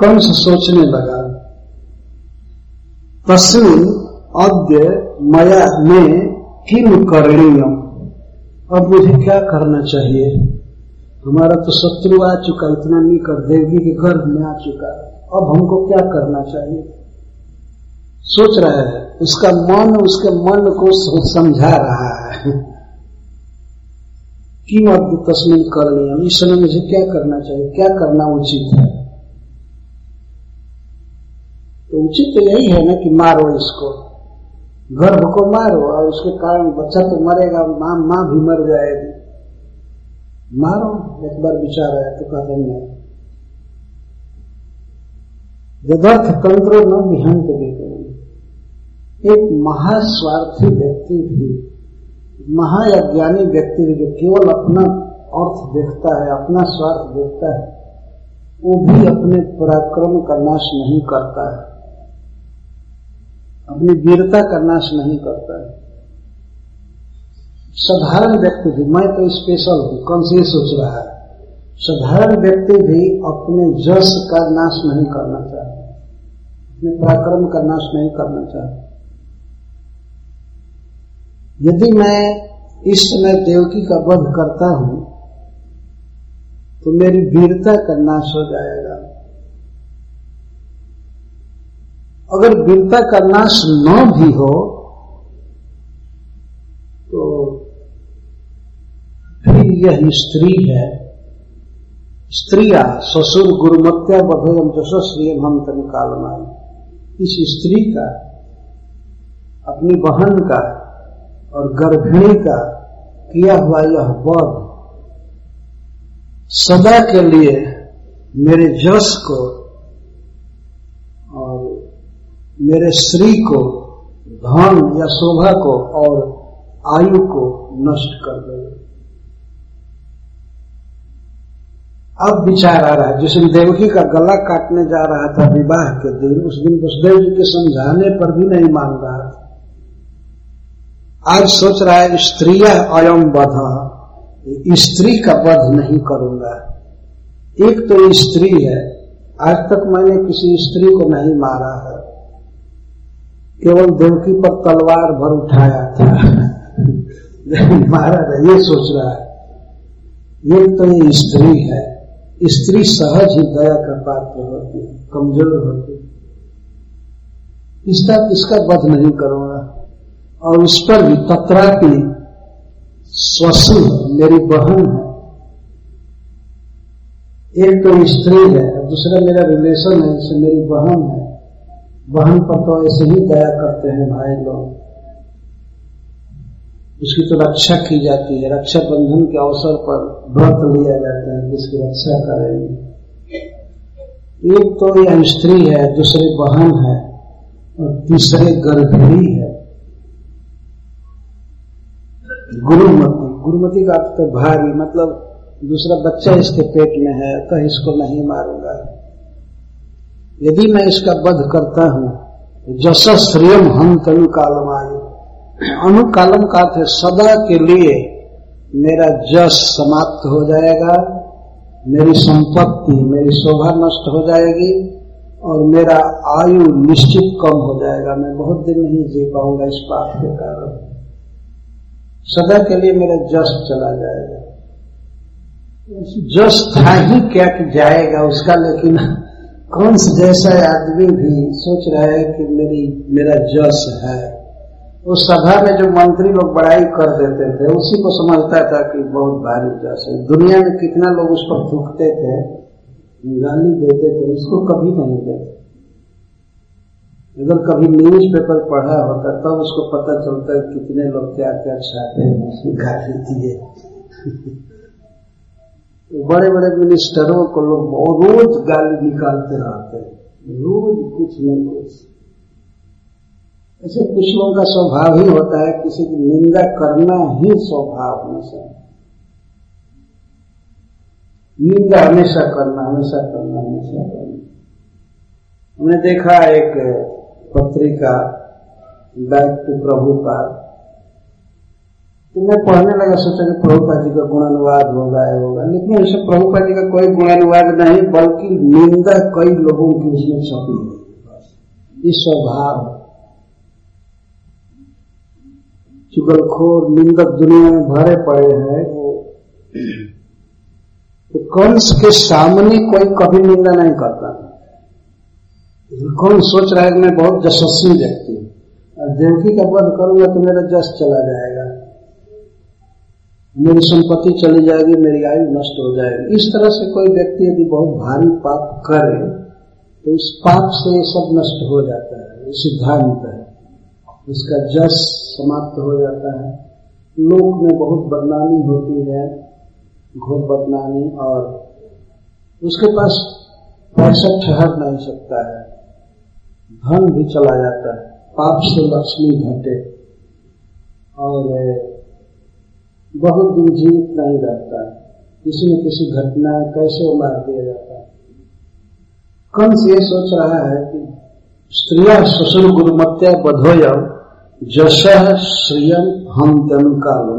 कंस सोचने लगा। तस्वीर अद्य मया में किम करणीयम? अब मुझे क्या करना चाहिए? हमारा तो शत्रु आ चुका इतना नहीं कर देवगी के गर्भ में आ चुका अब हमको क्या करना चाहिए? सोच रहा है, उसका मन उसके मन को समझा रहा है। कि अब करनी इस समय मुझे क्या करना चाहिए? क्या करना उचित है? तो उचित तो यही है ना कि मारो इसको। गर्भ को मारो और उसके कारण बच्चा तो मरेगा, माँ, माँ भी मर जाएगी। मारो, एक बार विचार आया तो कहते हैं यदर्थ तंत्र न विहंत भी एक महास्वार्थी व्यक्ति भी महाअज्ञानी व्यक्ति भी जो केवल अपना अर्थ देखता है, अपना स्वार्थ देखता है, वो भी अपने पराक्रम का नाश नहीं करता है। अपनी वीरता का नाश नहीं करता है। साधारण व्यक्ति भी, मैं तो स्पेशल हूँ कौन से सोच रहा है। साधारण व्यक्ति भी अपने जस का नाश नहीं करना चाहता। अपने पराक्रम का नाश नहीं करना चाहता। यदि मैं इस समय देवकी का वध करता हूँ तो मेरी वीरता का नाश हो जाएगा। अगर वीरता का नाश न भी हो तो फिर यह स्त्री है। स्त्रिया, ससुर, गुरुमत्या बधेयम जशस्वी हम तन इस स्त्री का, अपनी बहन का और गर्भिणी का किया हुआ यह वध सदा के लिए मेरे जस को मेरे श्री को धन या शोभा को और आयु को नष्ट कर दे। अब विचार आ रहा है, जिस दिन देवकी का गला काटने जा रहा था विवाह के दिन, उस दिन वसुदेव जी के समझाने पर भी नहीं मान रहा था। आज सोच रहा है, स्त्रिया अयम बध स्त्री का वध नहीं करूँगा। एक तो स्त्री है, आज तक मैंने किसी स्त्री को नहीं मारा है। केवल देवकी पर तलवार भर उठाया था। महाराज, ये सोच रहा है एक तो ये स्त्री है, स्त्री सहज ही दया का पात्र होती है, कमज़ोर होती है। इसका इसका वध नहीं करूँगा? और उस पर भी तत्रापि स्वसु मेरी बहन है। एक तो स्त्री है, दूसरा मेरा रिलेशन है जैसे मेरी बहन है। बहन पर तो ऐसे ही दया करते हैं भाई लोग। उसकी तो रक्षा की जाती है, रक्षा बंधन के अवसर पर व्रत लिया जाता है, जिसकी रक्षा करेंगे। एक तो यह स्त्री है, दूसरे बहन है, और तीसरे गर्भिणी है। गुरुमती गुरुमती का अर्थ तो भारी मतलब दूसरा बच्चा इसके पेट में है तो इसको नहीं मारूँगा। यदि मैं इसका वध करता हूँ जस श्रियम हम तनुकालम आयु। अनुकालम का अर्थ सदा के लिए मेरा जस समाप्त हो जाएगा, मेरी संपत्ति, मेरी शोभा नष्ट हो जाएगी, और मेरा आयु निश्चित कम हो जाएगा। मैं बहुत दिन नहीं जी पाऊँगा इस पाप के कारण। सदा के लिए मेरा जस चला जाएगा। जस था ही क्या कि जाएगा उसका लेकिन कंस जैसा आदमी भी सोच रहा है कि मेरी, मेरा जस है। उस सभा में जो मंत्री लोग बड़ाई कर देते थे, उसी को समझता था कि बहुत भारी जस है। दुनिया में कितना लोग उस पर थूकते थे गाली देते थे, इसको कभी नहीं देते। अगर कभी न्यूज़ पेपर पढ़ा होता, तब उसको पता चलता है कितने लोग क्या क्या हैं गाली दिए। बड़े बड़े मिनिस्टरों को लोग रोज गाली निकालते रहते हैं। रोज कुछ नहीं कुछ। ऐसे कुछ लोगों का स्वभाव ही होता है, किसी की निंदा करना ही स्वभाव हमेशा निंदा हमेशा करना हमेशा करना हमेशा करना। हमने देखा एक पत्रिका टू प्रभु का। तो मैं पढ़ने लगा, सोचा कि प्रभुपा जी का गुणानुवाद होगा होगा। लेकिन ऐसे प्रभुपा जी का कोई गुणानुवाद नहीं, बल्कि निंदा कई लोगों की उसमें छपी है। इस स्वभाव चुगलखोर, निंदक दुनिया में भरे पड़े हैं, वो तो कंस के सामने कोई कभी निंदा नहीं करता। कौन सोच रहा है कि मैं बहुत यशस्वी व्यक्ति हूँ। देवकी का वध करूँगा तो मेरा जस चला जाएगा। मेरी संपत्ति चली जाएगी, मेरी आयु नष्ट हो जाएगी। इस तरह से कोई व्यक्ति यदि बहुत भारी पाप करे तो इस पाप से ये सब नष्ट हो जाता है, ये सिद्धांत है। इसका जस समाप्त हो जाता है। लोक में बहुत बदनामी होती है, घोर बदनामी, और उसके पास पैसा ठहर नहीं सकता है। धन भी चला जाता है। पाप से लक्ष्मी घटे। और बहुत दिन जीवित नहीं रहता। किसी न किसी घटना कैसे मार दिया जाता है? कंस ये सोच रहा है कि स्त्रिया ससुर गुरुमत्या बधोय जश श्रियम हम तन का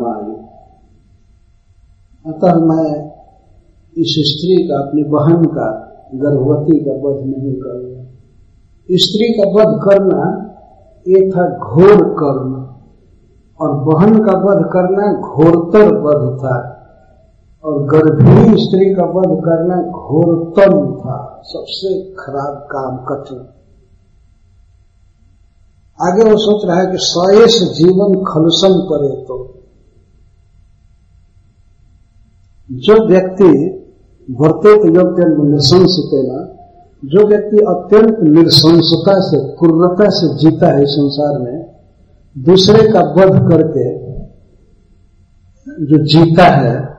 अतः मैं इस स्त्री का, अपनी बहन का, गर्भवती का वध नहीं करूँगा। स्त्री का वध करना, ये था घोर कर्म। और बहन का वध करना घोरतर वध था, और गर्भिणी स्त्री का वध करना घोरतम था, सबसे खराब काम कठिन। आगे वो सोच रहा है कि सयस जीवन खलसम करे तो। जो व्यक्ति वर्तेत योग्य नृशंसतेना जो व्यक्ति अत्यंत निरसंसता से कुर्रता से जीता है संसार में दूसरे का वध करके जो जीता है,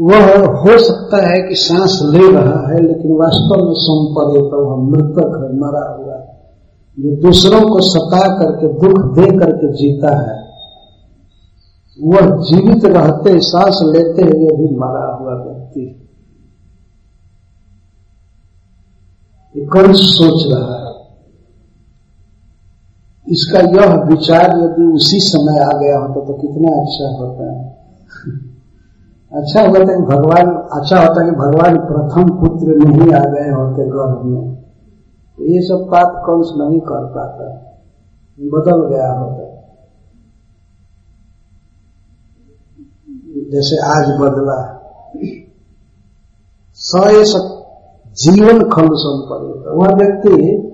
वह हो सकता है कि सांस ले रहा है, लेकिन वास्तव में संपरे तो वह मृतक है, मरा हुआ है। जो दूसरों को सता करके, दुख दे करके जीता है। वह जीवित रहते, सांस लेते हुए भी मरा हुआ व्यक्ति कंस सोच रहा है? इसका यह विचार यदि उसी समय आ गया होता तो कितना अच्छा होता। है अच्छा होता कि भगवान अच्छा होता कि भगवान प्रथम पुत्र नहीं आ गए होते गर्भ में। तो ये सब बात कंस नहीं कर पाता। बदल गया होता। जैसे आज बदला। स जीवन खल संपद वह व्यक्ति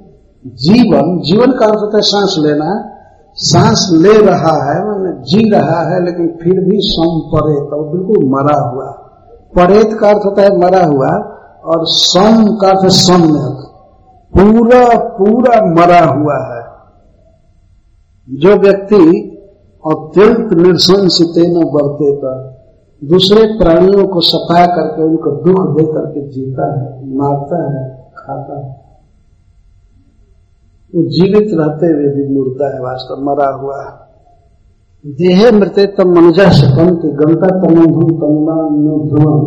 जीवन जीवन का अर्थ होता है सांस लेना। सांस ले रहा है, मैंने जी रहा है, लेकिन फिर भी सम परे तो बिल्कुल मरा हुआ। परेत का अर्थ होता है मरा हुआ, और सम का अर्थ सम्यक। पूरा पूरा मरा हुआ है। जो व्यक्ति अत्यंत निर्शंसित न बढ़ते पर दूसरे प्राणियों को सफ़ा करके, उनको दुख दे करके जीता है, मारता है, खाता है। वो जीवित रहते हुए भी मुर्दा है, वास्तव मरा हुआ है। देहे मृत्य तब मनुजा शपंति गंता तमोधुम तनुमान ध्रुवम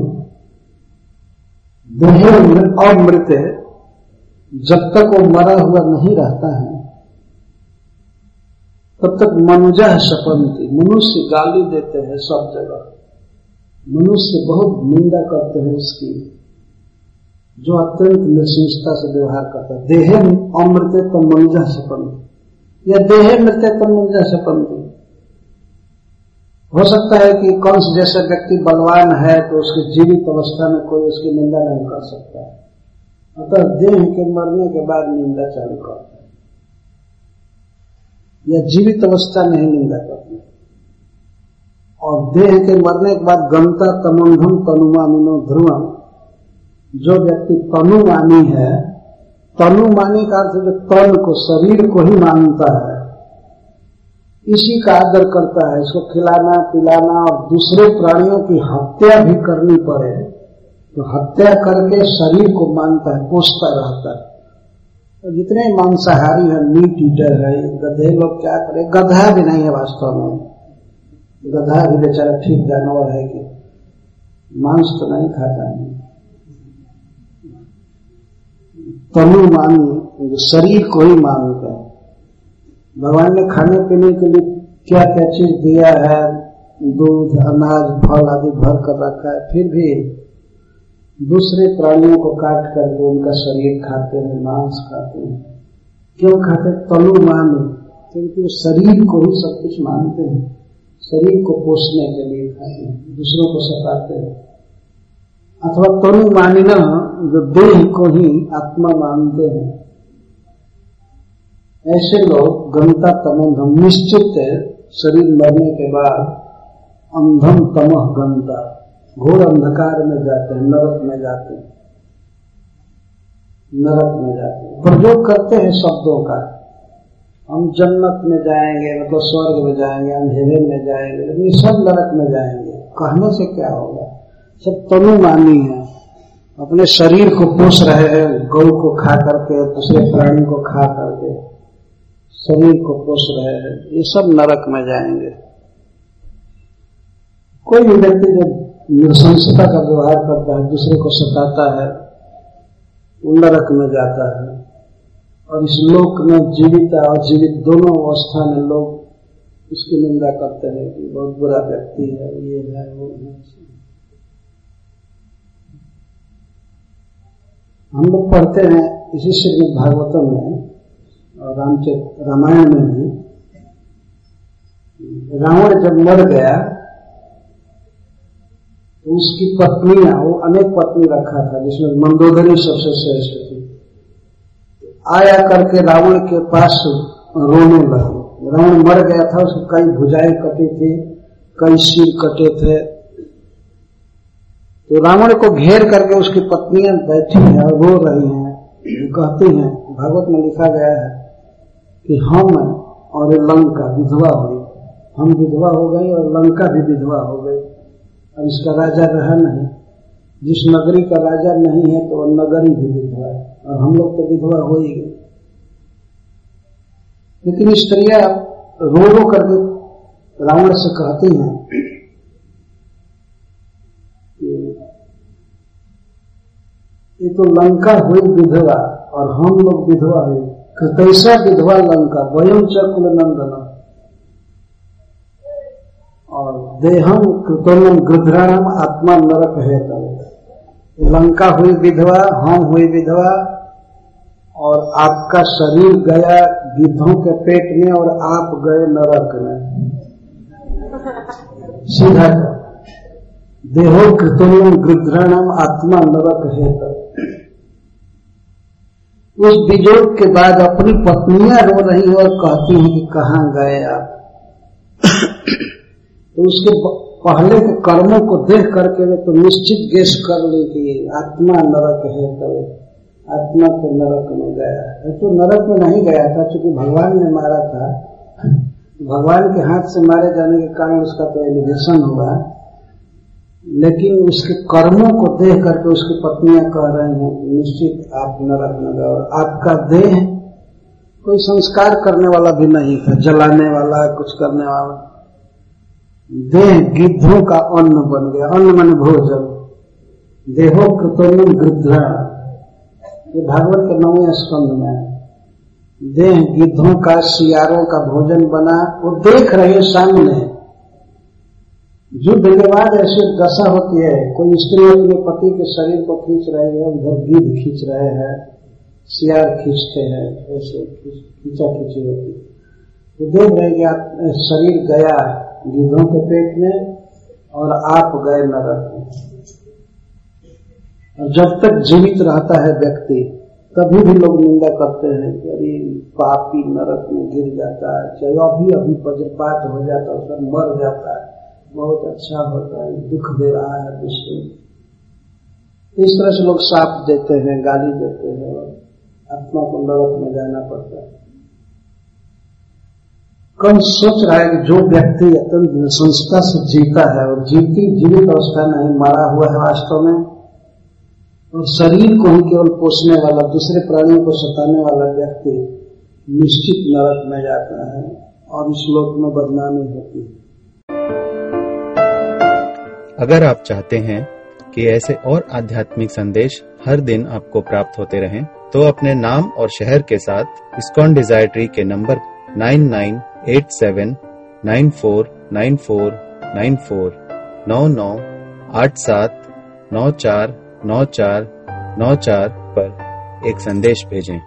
देहे अमृत जब तक वो मरा हुआ नहीं रहता है, तब तक मनुजा शपंती मनुष्य गाली देते हैं सब जगह। मनुष्य बहुत निंदा करते हैं उसकी। जो अत्यंत निश्चिता से व्यवहार करता है। देहे अमृत मनुजा सपंत या देहे मृत्य तम मनुजा सपंत हो सकता है कि कंस जैसा व्यक्ति बलवान है तो उसके जीवित अवस्था में कोई उसकी निंदा नहीं कर सकता। अतः देह के मरने के बाद निंदा चालू करता है। या जीवित अवस्था में ही निंदा करती और देह के मरने के बाद गंता तमंधम तनुमा मिनो ध्रुवम। जो व्यक्ति तनु मानी है तनु मानी का अर्थ जो तन को, शरीर को ही मानता है। इसी का आदर करता है, इसको खिलाना, पिलाना और दूसरे प्राणियों की हत्या भी करनी पड़े। तो हत्या करके शरीर को मानता है पोषता रहता है। तो जितने मांसाहारी है, मीट ईटर है, गधे लोग क्या करे, गधा भी नहीं है वास्तव में। गधा भी बेचारा ठीक जानवर है कि मांस तो नहीं खाता। है तनु मानी शरीर को ही मानते हैं। भगवान ने खाने पीने के लिए क्या क्या चीज़ दिया है? दूध, अनाज, फल आदि भर कर रखा है, फिर भी दूसरे प्राणियों को काट करके उनका शरीर खाते हैं, मांस खाते हैं। क्यों खाते? तनु मान, क्योंकि वो शरीर को ही सब कुछ मानते हैं। शरीर को पोषने के लिए खाते हैं, दूसरों को सताते हैं। अथवा तनु मानिना जो देह को ही आत्मा मानते हैं। ऐसे लोग गंता तमोधम, निश्चित है, शरीर मरने के बाद अंधम तमह गंता, घोर अंधकार में जाते हैं, नरक में जाते हैं। नरक में जाते हैं। प्रयोग करते हैं शब्दों का। हम जन्नत में जाएँगे मतलब स्वर्ग में जाएँगे, अंधेरे में जाएँगे लेकिन सब नरक में जाएँगे। कहने से क्या होगा? सब तनु मानी है। अपने शरीर को पोष रहे हैं, गौ को खा करके, दूसरे प्राणी को खा करके, शरीर को पोष रहे हैं, ये सब नरक में जाएँगे। कोई भी व्यक्ति जब नृशंसता का व्यवहार करता है, दूसरे को सताता है, वो नरक में जाता है। और इस लोक में जीवित और जीवित दोनों अवस्था में लोग इसकी निंदा करते हैं कि बहुत बुरा व्यक्ति है, ये है, वो है। हम लोग पढ़ते हैं इसी श्रीमद भागवतम में, और रामचरित रामायण में भी। रावण जब मर गया तो उसकी पत्नियाँ वो अनेक पत्नी रखा था, जिसमें मंदोदरी सबसे श्रेष्ठ थी। आया करके रावण के पास रोने लगे। रावण मर गया था, उसकी कई भुजाएँ कटी थी, कई सिर कटे थे तो रावण को घेर करके उसकी पत्नियाँ बैठी हैं और रो रही हैं। कहती हैं, भागवत में लिखा गया है कि हम और लंका विधवा हुई हम विधवा हो गई और लंका भी विधवा हो गई। अब इसका राजा रहा नहीं। जिस नगरी का राजा नहीं है तो वह नगरी भी विधवा है और हम लोग तो विधवा हो ही गए। लेकिन स्त्रियाँ रो रो करके रावण से कहती हैं ये तो लंका हुई विधवा, और हम लोग विधवा हुई कृतैसा विधवा लंका? वयम चकुल नंदन और देहम कृतोनम गृधराणम आत्मा नरक है लंका हुई विधवा, हम हुई विधवा, और आपका शरीर गया गिद्धों के पेट में, और आप गए नरक में। सीधा देहो कृतोनम गृधराणम आत्मा नरक है उस विजोग के बाद अपनी पत्नियाँ रो रही और कहती हैं कि कहा गए आप? तो उसके पहले के कर्मों को देख करके वे तो निश्चित गेस कर ली कि आत्मा नरक है तब आत्मा तो नरक में गया। तो नरक में नहीं गया था क्योंकि भगवान ने मारा था। भगवान के हाथ से मारे जाने के कारण उसका तो एलिवेशन हुआ। लेकिन उसके कर्मों को देख करके उसकी पत्नियाँ कह रहे हैं, निश्चित आप नरक न गए और आपका देह कोई संस्कार करने वाला भी नहीं था, जलाने वाला, कुछ करने वाला। देह गिद्धों का अन्न बन गया। अन्न मन भोजन। देहो कृतोन्यम गृद्रा ये भागवत के नवे स्कंद में देह गिद्धों का, सियारों का भोजन बना, वो देख रहे सामने। युद्ध के बाद ऐसी दशा होती है, कोई स्त्री अपने पति के शरीर को खींच रही है, उधर गिद्ध खींच रहे हैं, सियार खींचते हैं, ऐसे खींचा, खींची होती है। तो देख रहे शरीर गया गिद्धों के पेट में और आप गए नरक में। और जब तक जीवित रहता है व्यक्ति, तभी भी लोग निंदा करते हैं कि अरे, पापी नरक में गिर जाता है, चाहे अभी अभी वज्रपात हो जाता है उसका मर जाता है। बहुत अच्छा होता है, दुख दे रहा है विष्णु इस तरह से लोग साप देते हैं, गाली देते हैं और आत्मा को नरक में जाना पड़ता है। कम सोच रहा है कि जो व्यक्ति अत्यंत संस्था से जीता है और जीती, जीवित अवस्था नहीं मारा हुआ है वास्तव में, और शरीर को ही केवल पोषने वाला, दूसरे प्राणियों को सताने वाला व्यक्ति निश्चित नरक में जाता है और इस लोक में बदनामी होती है। अगर आप चाहते हैं कि ऐसे और आध्यात्मिक संदेश हर दिन आपको प्राप्त होते रहें, तो अपने नाम और शहर के साथ इस्कॉन डिज़ायर ट्री के number 9987 nine four nine four nine four नौ नौ आठ सात नौ चार नौ चार नौ चार पर एक संदेश भेजें।